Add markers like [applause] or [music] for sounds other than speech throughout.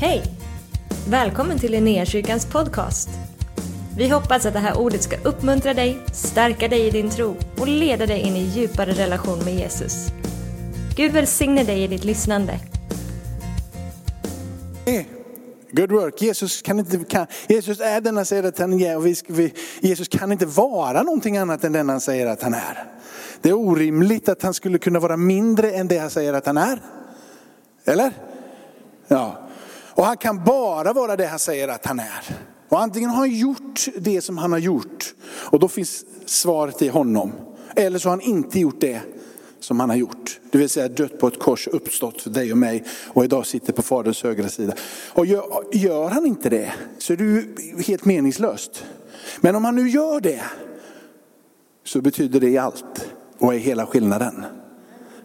Hej! Välkommen till Linnéakyrkans podcast. Vi hoppas att det här ordet ska uppmuntra dig, stärka dig i din tro och leda dig in i djupare relation med Jesus. Gud välsigne dig i ditt lyssnande. Good work. Jesus, kan inte, kan, Jesus är den han säger att han är och vi, vi, Jesus kan inte vara någonting annat än den han säger att han är. Det är orimligt att han skulle kunna vara mindre än det han säger att han är. Eller? Ja. Och han kan bara vara det han säger att han är. Och antingen har han gjort det som han har gjort och då finns svaret i honom. Eller så har han inte gjort det som han har gjort. Det vill säga dött på ett kors, uppstått för dig och mig och idag sitter på faderns högra sida. Och gör, gör han inte det så är det ju helt meningslöst. Men om han nu gör det så betyder det allt och är hela skillnaden.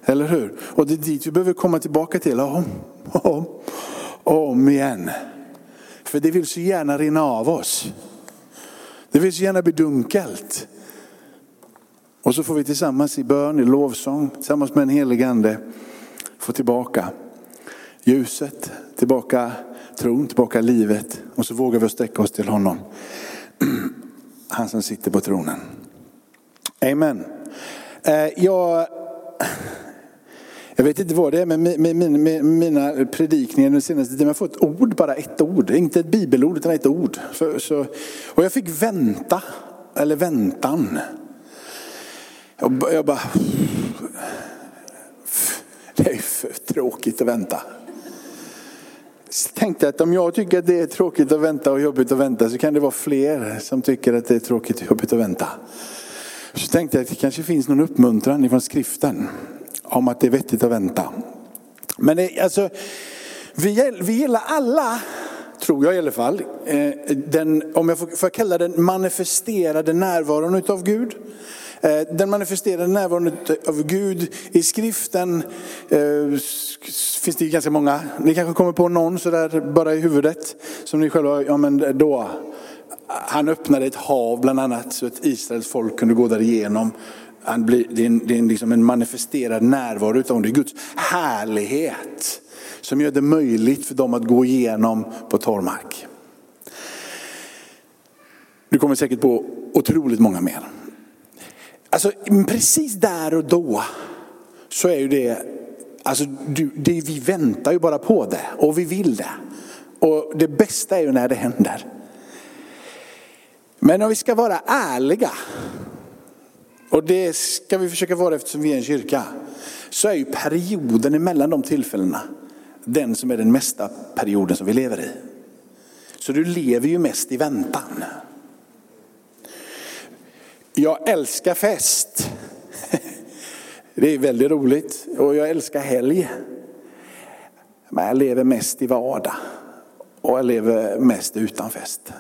Eller hur? Och det är dit vi behöver komma tillbaka till om, om, om igen. För det vill så gärna rinna av oss. Det vill så gärna bli dunkelt. Och så får vi tillsammans i bön, i lovsång, tillsammans med en helig ande få tillbaka ljuset, tillbaka tron, tillbaka livet. Och så vågar vi sträcka oss till honom. [clears throat] Han som sitter på tronen. Amen. Eh, jag, jag vet inte vad det är med, mina predikningar den senaste tiden. Jag har fått ett ord, bara ett ord. Inte ett bibelord utan ett ord. För, så, och jag fick vänta, eller väntan. Jag bara, [laughs] det är för tråkigt att vänta. Så tänkte att om jag tycker att det är tråkigt att vänta och jobbigt att vänta så kan det vara fler som tycker att det är tråkigt och jobbigt att vänta. Så tänkte jag att det kanske finns någon uppmuntran ifrån skriften om att det är vettigt att vänta. Men det, alltså, vi, vi gillar alla, tror jag i alla fall, eh, den, om jag får, får kalla den manifesterade närvaron utav Gud. Eh, den manifesterade närvaron av Gud i skriften eh, finns det ganska många. Ni kanske kommer på någon sådär bara i huvudet som ni själva, ja men då. Han öppnade ett hav bland annat så att Israels folk kunde gå där igenom. Han blir, det är, en, det är liksom en manifesterad närvaro utav honom. det är Guds härlighet som gör det möjligt för dem att gå igenom på torrmark. Du kommer säkert på otroligt många mer. Alltså precis där och då så är ju det, alltså det, vi väntar ju bara på det och vi vill det. Och det bästa är ju när det händer. Men om vi ska vara ärliga, och det ska vi försöka vara eftersom vi är en kyrka, så är ju perioden emellan de tillfällena den som är den mesta perioden som vi lever i. Så du lever ju mest i väntan. Jag älskar fest. [laughs] Det är väldigt roligt och jag älskar helg. Men jag lever mest i vardag och jag lever mest utan fest.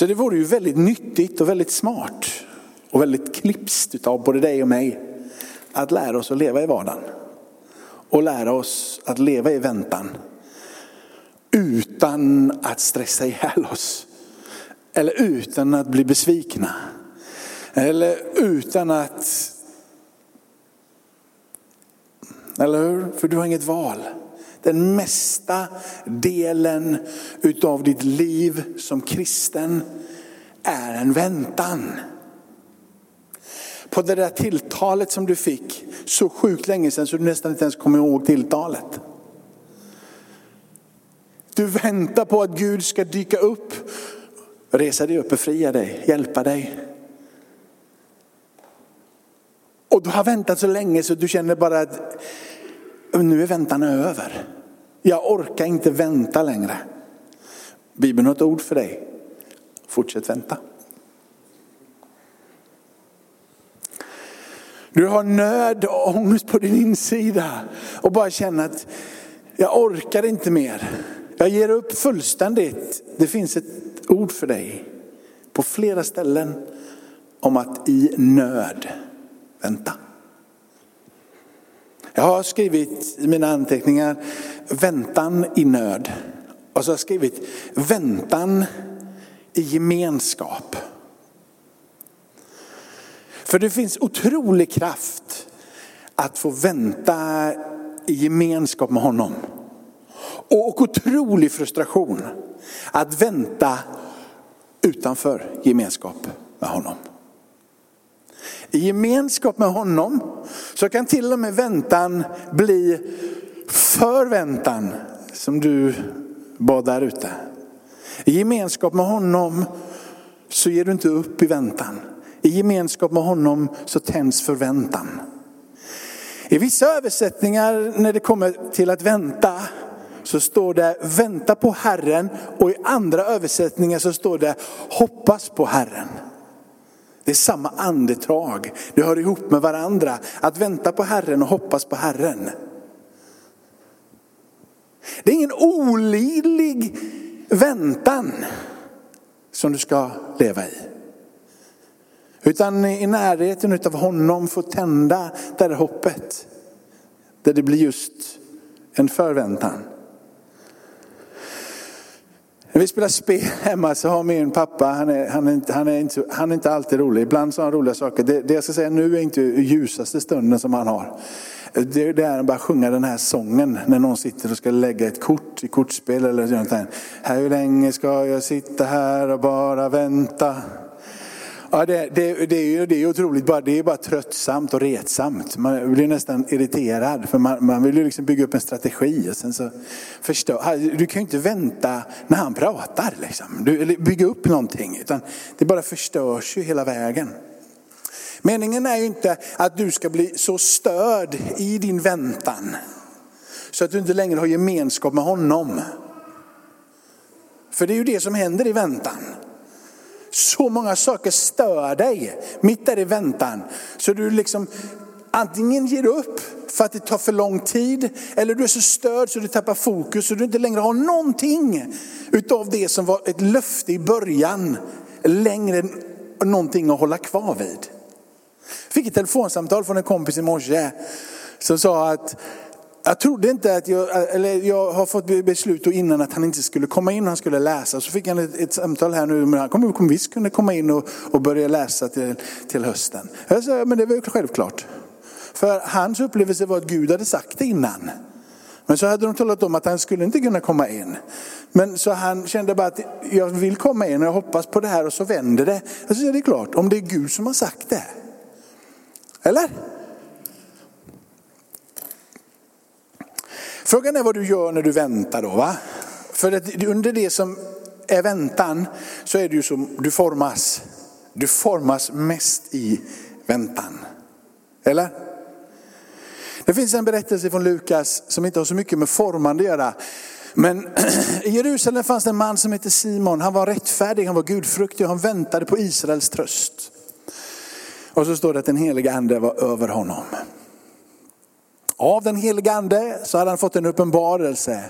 Så det vore ju väldigt nyttigt och väldigt smart och väldigt klipskt av både dig och mig att lära oss att leva i vardagen. Och lära oss att leva i väntan. Utan att stressa ihjäl oss. Eller utan att bli besvikna. Eller utan att... Eller hur? För du har inget val. Den mesta delen utav ditt liv som kristen är en väntan. På det där tilltalet som du fick så sjukt länge sedan så du nästan inte ens kommer ihåg tilltalet. Du väntar på att Gud ska dyka upp, resa dig upp, befria dig, hjälpa dig. Och du har väntat så länge så du känner bara att nu är väntan över. Jag orkar inte vänta längre. Bibeln har ett ord för dig. Fortsätt vänta. Du har nöd och ångest på din insida och bara känner att jag orkar inte mer. Jag ger upp fullständigt. Det finns ett ord för dig på flera ställen om att i nöd vänta. Jag har skrivit i mina anteckningar väntan i nöd. Och så har jag skrivit väntan i gemenskap. För det finns otrolig kraft att få vänta i gemenskap med honom. och otrolig frustration att vänta utanför gemenskap med honom. I gemenskap med honom så kan till och med väntan bli förväntan som du bad där ute. I gemenskap med honom så ger du inte upp i väntan. I gemenskap med honom så tänds förväntan. I vissa översättningar när det kommer till att vänta så står det vänta på Herren och i andra översättningar så står det hoppas på Herren. Det är samma andetag, det hör ihop med varandra. Att vänta på Herren och hoppas på Herren. Det är ingen olidlig väntan som du ska leva i. Utan i närheten av honom få tända det hoppet. Där det blir just en förväntan. När vi spelar spel hemma så har min pappa, han är, han är, inte, han är, inte, han är inte alltid rolig. Ibland så har han roliga saker. Det, det jag ska säga nu är inte ljusaste stunden som han har. Det, det är att bara sjunga den här sången när någon sitter och ska lägga ett kort i kortspel eller någonting. Hur länge ska jag sitta här och bara vänta? Ja, det, det, det, är ju det är otroligt, det är bara tröttsamt och retsamt. Man blir nästan irriterad för man, man vill ju liksom bygga upp en strategi. Och sen så förstör, du kan ju inte vänta när han pratar, liksom. du, bygga upp någonting. Utan det bara förstörs ju hela vägen. Meningen är ju inte att du ska bli så störd i din väntan så att du inte längre har gemenskap med honom. För det är ju det som händer i väntan. Så många saker stör dig mitt där i väntan. Så du liksom antingen ger upp för att det tar för lång tid. Eller du är så störd så du tappar fokus så du inte längre har någonting utav det som var ett löfte i början. Längre än någonting att hålla kvar vid. Jag fick ett telefonsamtal från en kompis i morse som sa att jag trodde inte att jag, eller jag har fått beslut innan att han inte skulle komma in, han skulle läsa. Så fick han ett, ett samtal här nu, men han kommer, kommer visst kunna komma in och, och börja läsa till, till hösten. Jag sa, men det var ju självklart. För hans upplevelse var att Gud hade sagt det innan. Men så hade de talat om att han skulle inte kunna komma in. Men så han kände bara att jag vill komma in och jag hoppas på det här och så vänder det. Jag sa, det är klart, om det är Gud som har sagt det. Eller? Frågan är vad du gör när du väntar då. Va? För att under det som är väntan så är det ju som du formas. Du formas mest i väntan. Eller? Det finns en berättelse från Lukas som inte har så mycket med formande att göra. Men [clears throat] i Jerusalem fanns det en man som hette Simon. Han var rättfärdig, han var gudfruktig och han väntade på Israels tröst. Och så står det att den heliga ande var över honom. Av den heliga ande så hade han fått en uppenbarelse.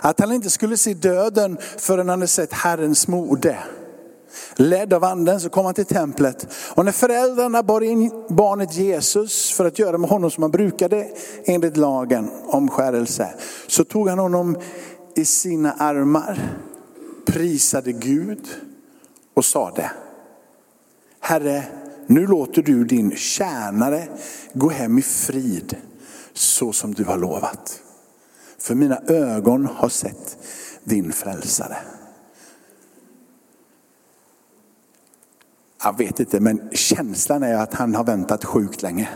Att han inte skulle se döden förrän han hade sett Herrens mode. Ledd av anden så kom han till templet. Och när föräldrarna bar in barnet Jesus för att göra med honom som man brukade enligt lagen om skärelse. Så tog han honom i sina armar, prisade Gud och sade, Herre, nu låter du din tjänare gå hem i frid så som du har lovat. För mina ögon har sett din frälsare. Jag vet inte, men känslan är att han har väntat sjukt länge.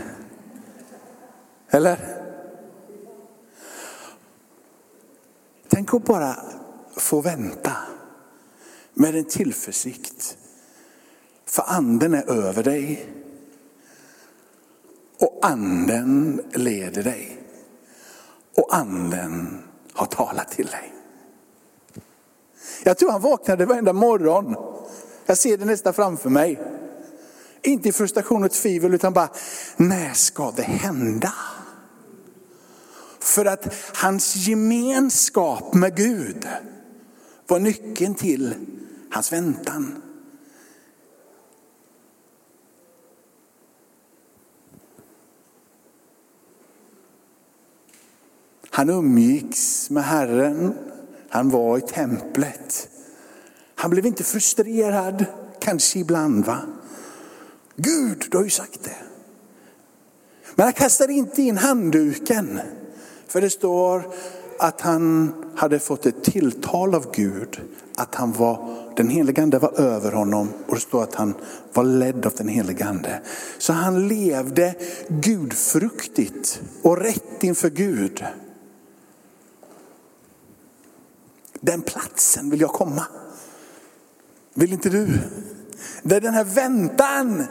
Eller? Tänk att bara få vänta med en tillförsikt. För anden är över dig anden leder dig. Och anden har talat till dig. Jag tror han vaknade varenda morgon. Jag ser det nästan framför mig. Inte i frustration och tvivel utan bara, när ska det hända? För att hans gemenskap med Gud var nyckeln till hans väntan. Han umgicks med Herren, han var i templet. Han blev inte frustrerad, kanske ibland va. Gud, du har ju sagt det. Men han kastade inte in handduken För det står att han hade fått ett tilltal av Gud, att han var, den helige ande var över honom och det står att han var ledd av den helige ande. Så han levde gudfruktigt och rätt inför Gud. Den platsen vill jag komma. Vill inte du? Där den här väntan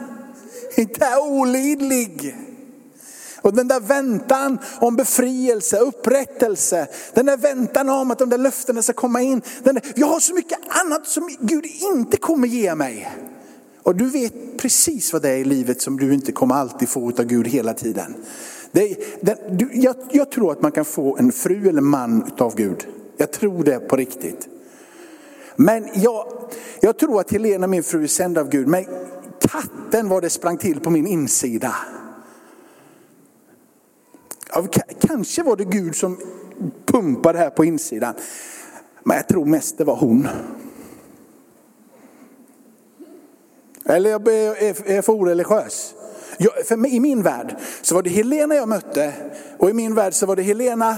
inte är olidlig. Och den där väntan om befrielse, upprättelse, den där väntan om att de där löftena ska komma in. Den där, jag har så mycket annat som Gud inte kommer ge mig. Och du vet precis vad det är i livet som du inte kommer alltid få av Gud hela tiden. Det, det, du, jag, jag tror att man kan få en fru eller man av Gud. Jag tror det på riktigt. Men jag, jag tror att Helena, min fru, är sänd av Gud. Men katten vad det sprang till på min insida. Ja, kanske var det Gud som pumpade här på insidan. Men jag tror mest det var hon. Eller jag är för oreligiös. Jag, för I min värld så var det Helena jag mötte och i min värld så var det Helena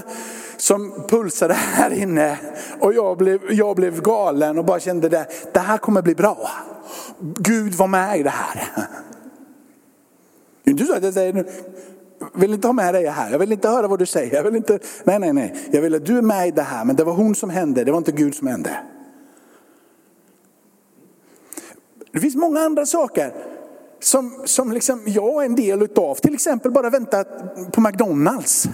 som pulsade här inne och jag blev, jag blev galen och bara kände det, det här kommer bli bra. Gud var med i det här. Det är inte så att jag säger, vill inte ha med dig här, jag vill inte höra vad du säger. Jag vill inte, nej, nej, nej. Jag vill att du är med i det här, men det var hon som hände, det var inte Gud som hände. Det finns många andra saker som, som liksom jag är en del utav. Till exempel bara vänta på McDonalds.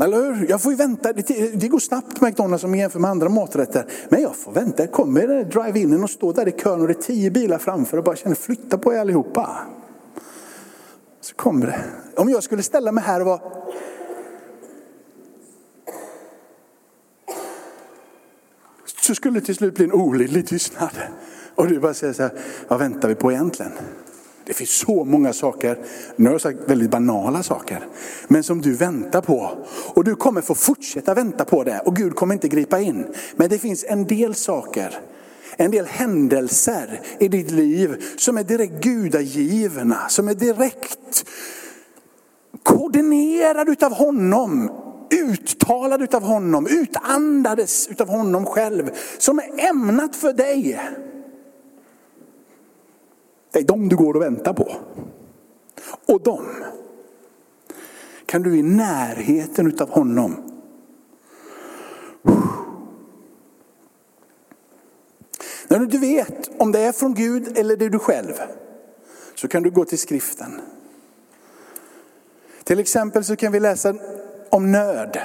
Eller hur? Jag får ju vänta, det går snabbt på McDonalds om jämför med andra maträtter. Men jag får vänta, jag kommer drive-inen och står där i kön och det är tio bilar framför och bara känner flytta på er allihopa. Så kommer det. Om jag skulle ställa mig här och vara så skulle det till slut bli en olidlig tystnad. Och du bara säger så här, vad väntar vi på egentligen? Det finns så många saker, nu har jag sagt väldigt banala saker, men som du väntar på. Och du kommer få fortsätta vänta på det och Gud kommer inte gripa in. Men det finns en del saker, en del händelser i ditt liv som är direkt gudagivna, som är direkt koordinerad utav honom uttalad utav honom, utandades utav honom själv, som är ämnat för dig. Det är dem du går och väntar på. Och dem kan du i närheten utav honom. När du inte vet om det är från Gud eller det är du själv så kan du gå till skriften. Till exempel så kan vi läsa om nöd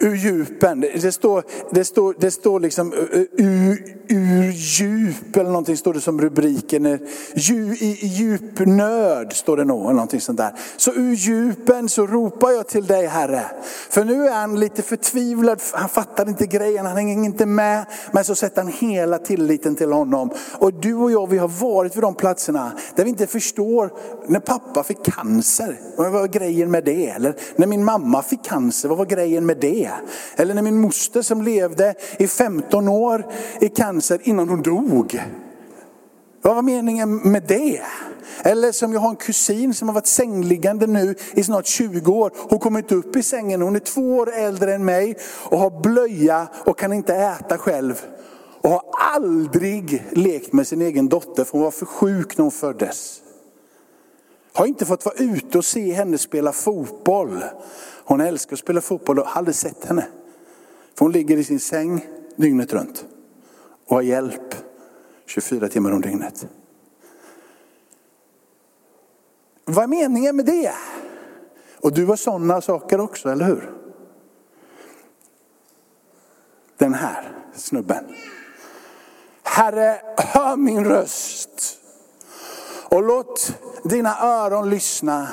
ur djupen. Det står, det står, det står liksom eh, eh, ur, ur djup eller någonting står det som rubriken. I djup nöd står det nog, eller någonting sånt där. Så ur djupen så ropar jag till dig Herre. För nu är han lite förtvivlad, han fattar inte grejen, han hänger inte med. Men så sätter han hela tilliten till honom. Och du och jag, vi har varit vid de platserna där vi inte förstår. När pappa fick cancer, vad var grejen med det? Eller när min mamma fick cancer, vad var grejen med det? Eller när min moster som levde i 15 år i cancer innan hon dog. Vad var meningen med det? Eller som jag har en kusin som har varit sängliggande nu i snart 20 år. Hon kommer inte upp i sängen, hon är två år äldre än mig och har blöja och kan inte äta själv. Och har aldrig lekt med sin egen dotter för hon var för sjuk när hon föddes. Har inte fått vara ute och se henne spela fotboll. Hon älskar att spela fotboll och har aldrig sett henne. För hon ligger i sin säng dygnet runt och har hjälp 24 timmar om dygnet. Vad är meningen med det? Och du har sådana saker också, eller hur? Den här snubben. Herre, hör min röst och låt dina öron lyssna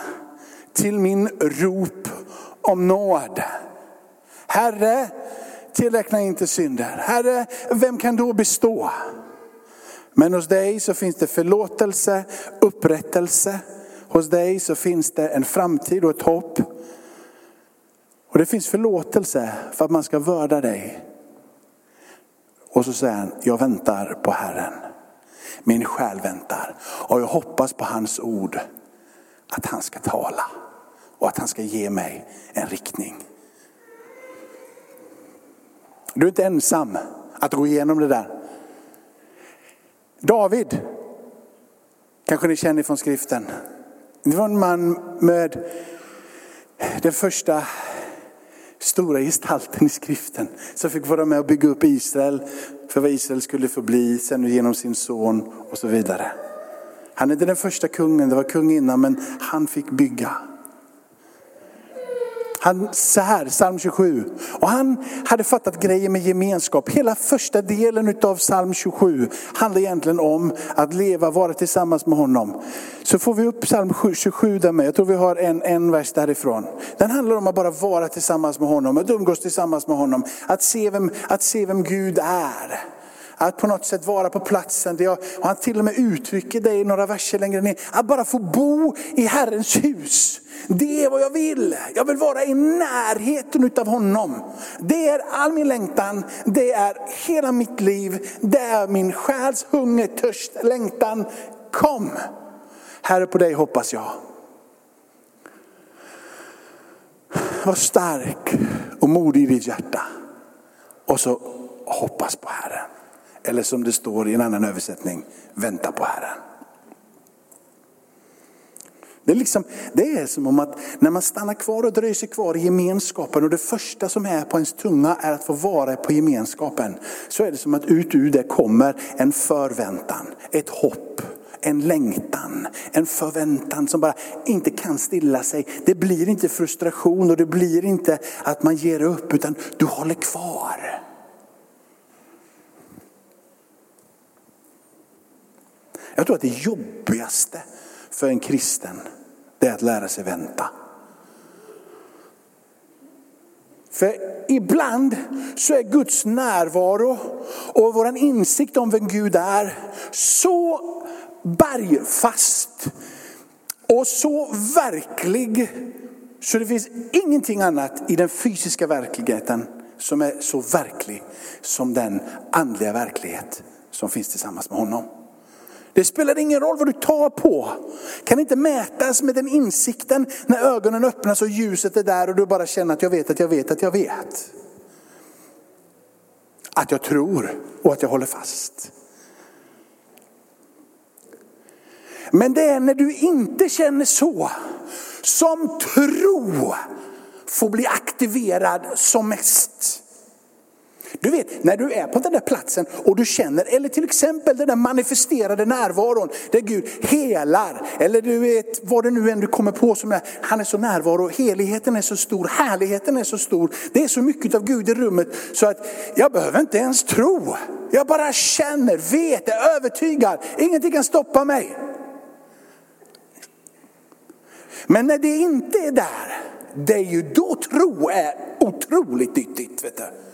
till min rop om nåd. Herre, tillräkna inte synder. Herre, vem kan då bestå? Men hos dig så finns det förlåtelse, upprättelse. Hos dig så finns det en framtid och ett hopp. Och det finns förlåtelse för att man ska vörda dig. Och så säger han, jag väntar på Herren. Min själ väntar och jag hoppas på hans ord. att han ska tala och att han ska ge mig en riktning. Du är inte ensam att gå igenom det där. David, kanske ni känner från skriften. Det var en man med den första stora gestalten i skriften som fick vara med och bygga upp Israel för vad Israel skulle få bli sen genom sin son och så vidare. Han är inte den första kungen, det var kung innan, men han fick bygga. Han, så här, psalm 27. Och han hade fattat grejer med gemenskap. Hela första delen av psalm 27 handlar egentligen om att leva, vara tillsammans med honom. Så får vi upp psalm 27 där med. Jag tror vi har en, en vers därifrån. Den handlar om att bara vara tillsammans med honom, att umgås tillsammans med honom. Att se vem, att se vem Gud är. Att på något sätt vara på platsen. Där jag, och han till och med uttrycker det i några verser längre ner. Att bara få bo i Herrens hus. Det är vad jag vill. Jag vill vara i närheten utav honom. Det är all min längtan, det är hela mitt liv, det är min själs hunger, törst, längtan. Kom! Herre på dig hoppas jag. Var stark och modig i ditt hjärta. Och så hoppas på Herren. Eller som det står i en annan översättning, vänta på Herren. Det är, liksom, det är som om att när man stannar kvar och dröjer sig kvar i gemenskapen och det första som är på ens tunga är att få vara på gemenskapen. Så är det som att ut ur det kommer en förväntan, ett hopp, en längtan, en förväntan som bara inte kan stilla sig. Det blir inte frustration och det blir inte att man ger upp utan du håller kvar. Jag tror att det jobbigaste för en kristen, det är att lära sig vänta. För ibland så är Guds närvaro och vår insikt om vem Gud är så bergfast och så verklig så det finns ingenting annat i den fysiska verkligheten som är så verklig som den andliga verklighet som finns tillsammans med honom. Det spelar ingen roll vad du tar på. Kan inte mätas med den insikten när ögonen öppnas och ljuset är där och du bara känner att jag vet att jag vet att jag vet. Att jag tror och att jag håller fast. Men det är när du inte känner så som tro får bli aktiverad som mest. Du vet, när du är på den där platsen och du känner, eller till exempel den där manifesterade närvaron där Gud helar, eller du vet vad det nu än du kommer på som är, han är så närvaro, heligheten är så stor, härligheten är så stor, det är så mycket av Gud i rummet så att jag behöver inte ens tro. Jag bara känner, vet, är övertygad, ingenting kan stoppa mig. Men när det inte är där, det är ju då tro är otroligt nyttigt. Vet du.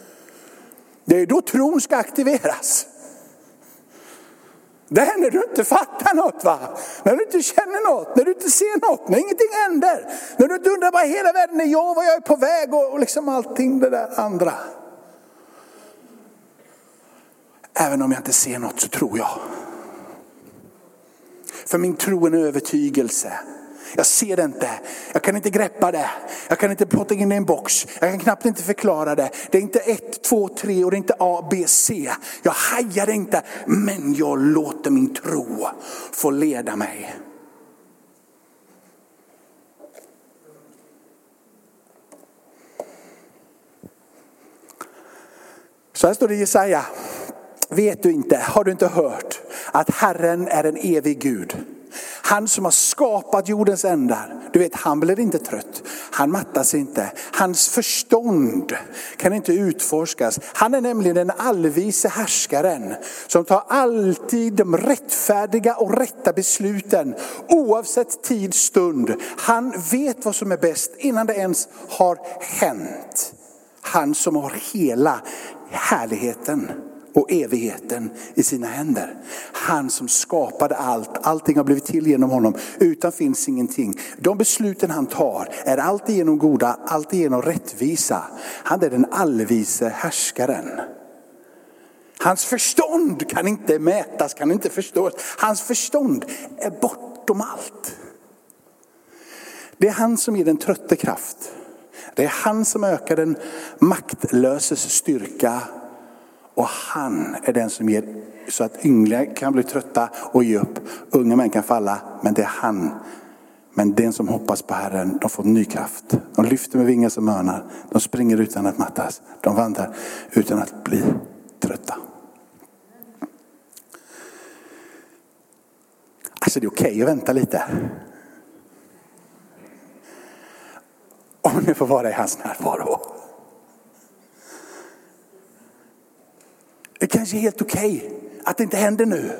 Det är då tron ska aktiveras. Det är när du inte fattar något, va? när du inte känner något, när du inte ser något, när ingenting händer. När du inte undrar vad hela världen är jag, vad jag är på väg och, och liksom allting det där andra. Även om jag inte ser något så tror jag. För min tro är en övertygelse. Jag ser det inte, jag kan inte greppa det, jag kan inte putta in det i en box, jag kan knappt inte förklara det. Det är inte ett, två, tre och det är inte A, B, C. Jag hajar det inte, men jag låter min tro få leda mig. Så här står det i Jesaja. Vet du inte, har du inte hört att Herren är en evig Gud? Han som har skapat jordens ändar, du vet han blir inte trött. Han mattas inte. Hans förstånd kan inte utforskas. Han är nämligen den allvise härskaren som tar alltid de rättfärdiga och rätta besluten oavsett tid, stund. Han vet vad som är bäst innan det ens har hänt. Han som har hela härligheten och evigheten i sina händer. Han som skapade allt, allting har blivit till genom honom. Utan finns ingenting. De besluten han tar är alltigenom goda, alltigenom rättvisa. Han är den allvise härskaren. Hans förstånd kan inte mätas, kan inte förstås. Hans förstånd är bortom allt. Det är han som ger den trötte kraft. Det är han som ökar den maktlöses styrka. Och han är den som ger så att ynglingar kan bli trötta och ge upp. Unga män kan falla, men det är han. Men den som hoppas på Herren, de får ny kraft. De lyfter med vingar som örnar. De springer utan att mattas. De vandrar utan att bli trötta. Alltså det är okej okay att vänta lite. Om ni får vara i hans närvaro. Det kanske är helt okej okay att det inte händer nu.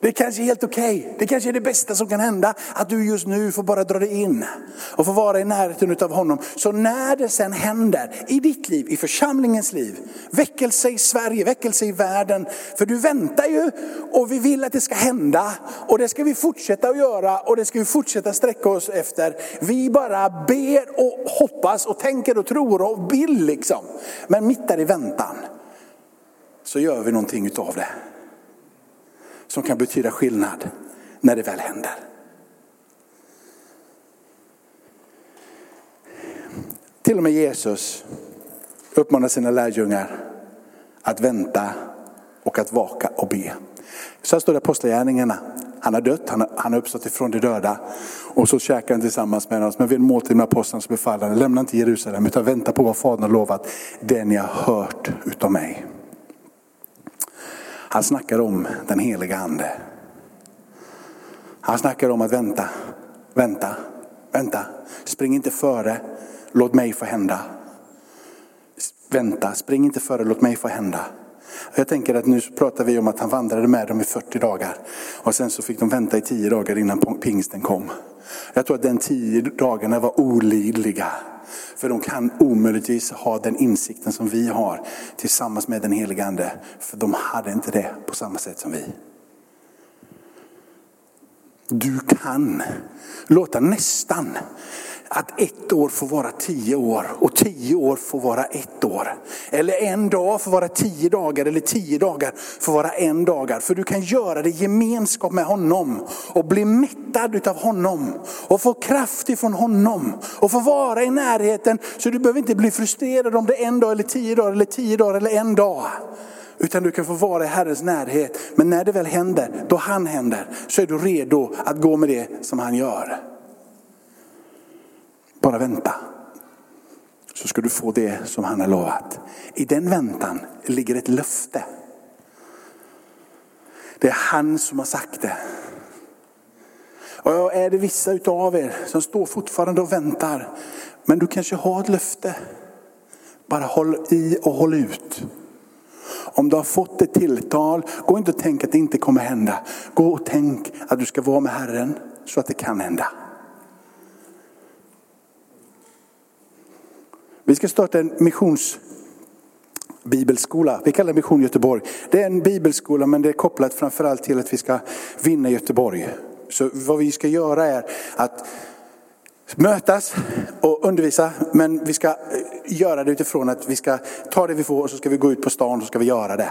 Det kanske är helt okej. Okay. Det kanske är det bästa som kan hända. Att du just nu får bara dra dig in och få vara i närheten av honom. Så när det sen händer i ditt liv, i församlingens liv, väckelse i Sverige, väckelse i världen. För du väntar ju och vi vill att det ska hända. Och det ska vi fortsätta att göra och det ska vi fortsätta sträcka oss efter. Vi bara ber och hoppas och tänker och tror och vill liksom. Men mitt där i väntan så gör vi någonting utav det som kan betyda skillnad när det väl händer. Till och med Jesus uppmanar sina lärjungar att vänta och att vaka och be. Så här står det i Apostlagärningarna. Han har dött, han har, han har uppstått ifrån de döda. Och så käkar han tillsammans med oss. Men vid en måltid med apostlarna så befaller han, lämna inte Jerusalem utan vänta på vad Fadern har lovat. Det ni har hört utav mig. Han snackar om den heliga ande. Han snackar om att vänta, vänta, vänta. Spring inte före, låt mig få hända. Vänta, spring inte före, låt mig få hända. Jag tänker att nu pratar vi om att han vandrade med dem i 40 dagar. Och sen så fick de vänta i 10 dagar innan pingsten kom. Jag tror att den 10 dagarna var olidliga. För de kan omöjligtvis ha den insikten som vi har tillsammans med den helige Ande. För de hade inte det på samma sätt som vi. Du kan låta nästan att ett år får vara tio år och tio år får vara ett år. Eller en dag får vara tio dagar eller tio dagar får vara en dagar. För du kan göra det i gemenskap med honom och bli mättad av honom och få kraft ifrån honom och få vara i närheten. Så du behöver inte bli frustrerad om det är en dag eller tio dagar eller tio dagar eller en dag. Utan du kan få vara i Herrens närhet. Men när det väl händer, då han händer, så är du redo att gå med det som han gör. Bara vänta. Så ska du få det som han har lovat. I den väntan ligger ett löfte. Det är han som har sagt det. Och är det vissa utav er som står fortfarande och väntar, men du kanske har ett löfte. Bara håll i och håll ut. Om du har fått ett tilltal, gå inte och tänk att det inte kommer hända. Gå och tänk att du ska vara med Herren så att det kan hända. Vi ska starta en missionsbibelskola. Vi kallar det Mission Göteborg. Det är en bibelskola men det är kopplat framförallt till att vi ska vinna Göteborg. Så vad vi ska göra är att mötas och undervisa, men vi ska eh, göra det utifrån att vi ska ta det vi får och så ska vi gå ut på stan och så ska vi göra det.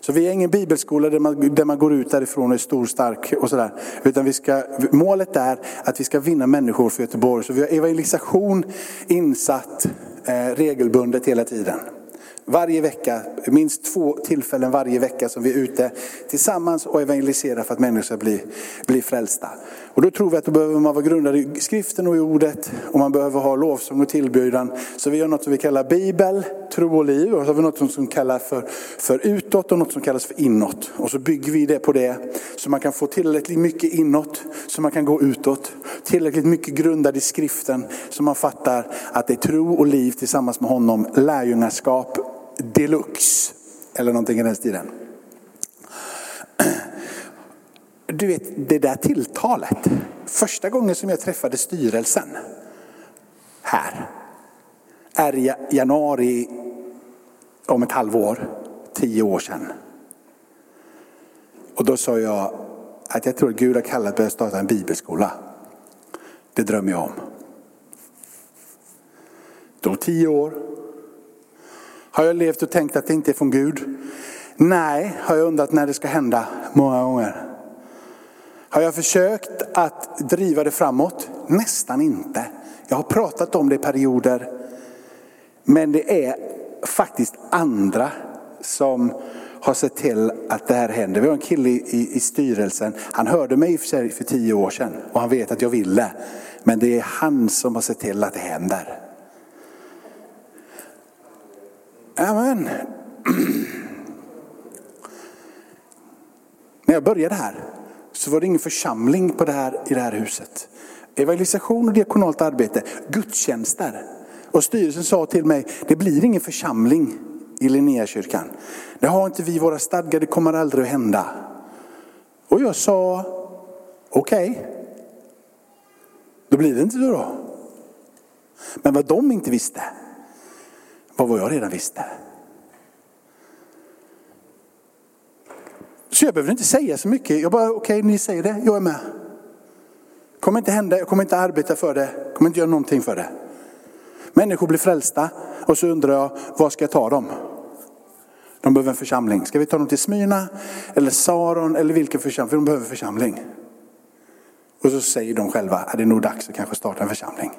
Så vi är ingen bibelskola där man, där man går ut därifrån och är stor, stark och sådär. Utan vi ska, målet är att vi ska vinna människor för Göteborg. Så vi har evangelisation insatt eh, regelbundet hela tiden. Varje vecka, minst två tillfällen varje vecka som vi är ute tillsammans och evangeliserar för att människor ska bli, bli frälsta. Och då tror vi att då behöver man vara grundad i skriften och i ordet och man behöver ha lovsång och tillbjudan. Så vi har något som vi kallar bibel, tro och liv och så har vi något som kallas för, för utåt och något som kallas för inåt. Och så bygger vi det på det så man kan få tillräckligt mycket inåt så man kan gå utåt. Tillräckligt mycket grundad i skriften så man fattar att det är tro och liv tillsammans med honom, lärjungaskap deluxe eller någonting i den stilen. Du vet det där tilltalet, första gången som jag träffade styrelsen här är i januari om ett halvår, tio år sedan. Och då sa jag att jag tror att Gud har kallat mig att starta en bibelskola. Det drömmer jag om. Då tio år. Har jag levt och tänkt att det inte är från Gud? Nej, har jag undrat när det ska hända många gånger. Har jag försökt att driva det framåt? Nästan inte. Jag har pratat om det i perioder. Men det är faktiskt andra som har sett till att det här händer. Vi har en kille i, i styrelsen, han hörde mig för, för tio år sedan och han vet att jag ville. Men det är han som har sett till att det händer. Amen. [clears throat] När jag började här så var det ingen församling på det här, i det här huset. Evangelisation och diakonalt arbete, gudstjänster. Och styrelsen sa till mig, det blir ingen församling i Linnéakyrkan. Det har inte vi i våra stadgar, det kommer aldrig att hända. Och jag sa, okej. Okay. Då blir det inte så då. Men vad de inte visste, var vad jag redan visste. Så jag behöver inte säga så mycket. Jag bara, okej, okay, ni säger det, jag är med. kommer inte hända, jag kommer inte arbeta för det, jag kommer inte göra någonting för det. Människor blir frälsta och så undrar jag, var ska jag ta dem? De behöver en församling. Ska vi ta dem till Smyrna eller Saron eller vilken församling? För de behöver församling. Och så säger de själva att det är nog dags att kanske starta en församling.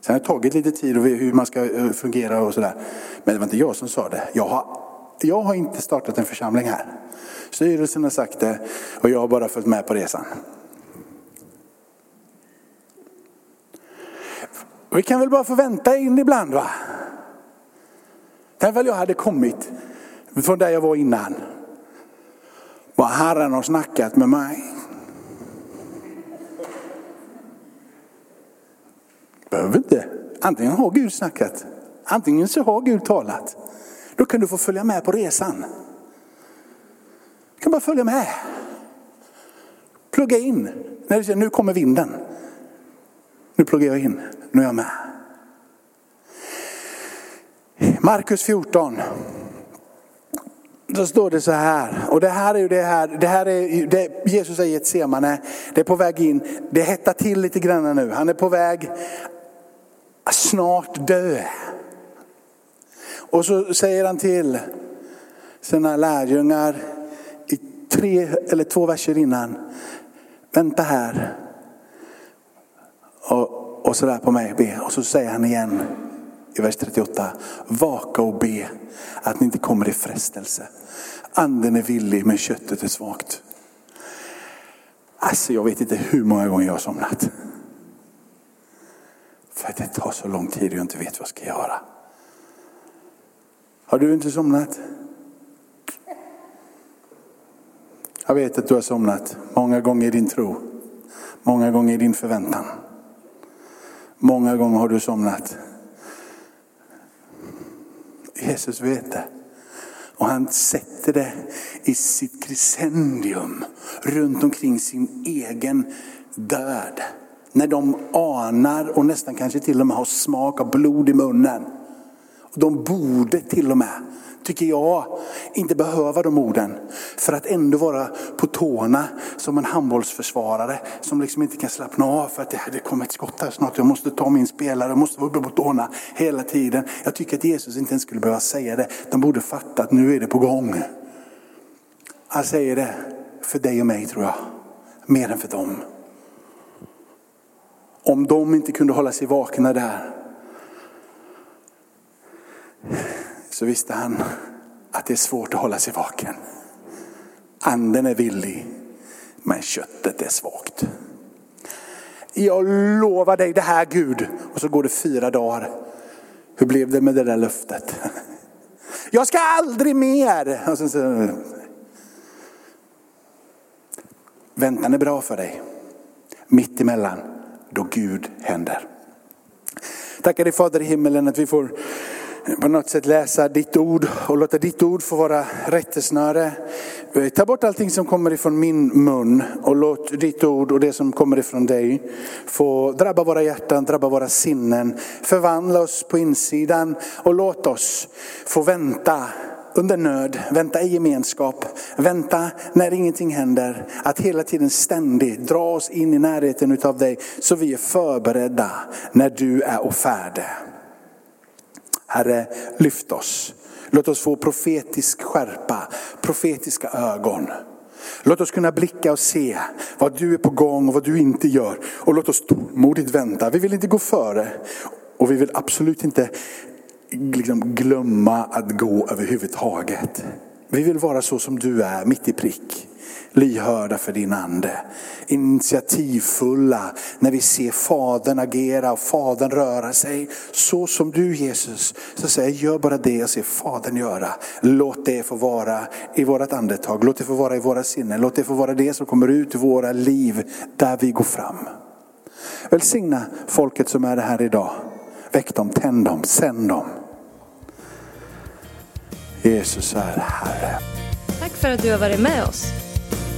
Sen har det tagit lite tid och hur man ska eh, fungera och sådär. Men det var inte jag som sa det. Jag har, jag har inte startat en församling här. Styrelsen har sagt det och jag har bara följt med på resan. Vi kan väl bara få vänta in ibland va? Tänk väl jag hade kommit från där jag var innan. Vad Herren har snackat med mig. Behöver inte. Antingen har Gud snackat, antingen så har Gud talat. Då kan du få följa med på resan. Du kan bara följa med. Plugga in. När du säger nu kommer vinden. Nu pluggar jag in, nu är jag med. Markus 14. Då står det så här, och det här är ju det här, det här är det Jesus säger i ett semane, det är på väg in, det hettar till lite grann nu. Han är på väg snart dö. Och så säger han till sina lärjungar i tre eller två verser innan, vänta här. Och, och sådär på mig, be. Och så säger han igen i vers 38, vaka och be att ni inte kommer i frestelse. Anden är villig men köttet är svagt. Alltså jag vet inte hur många gånger jag har somnat. För att det tar så lång tid och jag inte vet vad jag ska göra. Har du inte somnat? Jag vet att du har somnat många gånger i din tro. Många gånger i din förväntan. Många gånger har du somnat. Jesus vet det. Och han sätter det i sitt crescendium runt omkring sin egen död. När de anar och nästan kanske till och med har smak av blod i munnen. De borde till och med, tycker jag, inte behöva de orden. För att ändå vara på tårna som en handbollsförsvarare som liksom inte kan slappna av för att det, kommer ett skott här snart. Jag måste ta min spelare, jag måste vara uppe på tårna hela tiden. Jag tycker att Jesus inte ens skulle behöva säga det. De borde fatta att nu är det på gång. Han säger det för dig och mig tror jag, mer än för dem. Om de inte kunde hålla sig vakna där så visste han att det är svårt att hålla sig vaken. Anden är villig, men köttet är svagt. Jag lovar dig det här Gud. Och så går det fyra dagar. Hur blev det med det där löftet? [laughs] Jag ska aldrig mer. Och så, Väntan är bra för dig. Mitt emellan, då Gud händer. Tackar dig Fader i himmelen att vi får på något sätt läsa ditt ord och låta ditt ord få vara rättesnöre. Eh, ta bort allting som kommer ifrån min mun och låt ditt ord och det som kommer ifrån dig få drabba våra hjärtan, drabba våra sinnen, förvandla oss på insidan och låt oss få vänta under nöd, vänta i gemenskap, vänta när ingenting händer. Att hela tiden ständigt dra oss in i närheten av dig så vi är förberedda när du är och färdig. Herre, lyft oss. Låt oss få profetisk skärpa, profetiska ögon. Låt oss kunna blicka och se vad du är på gång och vad du inte gör. Och låt oss modigt vänta. Vi vill inte gå före. Och vi vill absolut inte liksom glömma att gå överhuvudtaget. Vi vill vara så som du är, mitt i prick. Lyhörda för din ande. Initiativfulla när vi ser Fadern agera och Fadern röra sig. Så som du Jesus. Så säger gör bara det jag ser Fadern göra. Låt det få vara i vårt andetag. Låt det få vara i våra sinnen. Låt det få vara det som kommer ut i våra liv där vi går fram. Välsigna folket som är här idag. Väck dem, tänd dem, sänd dem. Jesus är Herre. Tack för att du har varit med oss.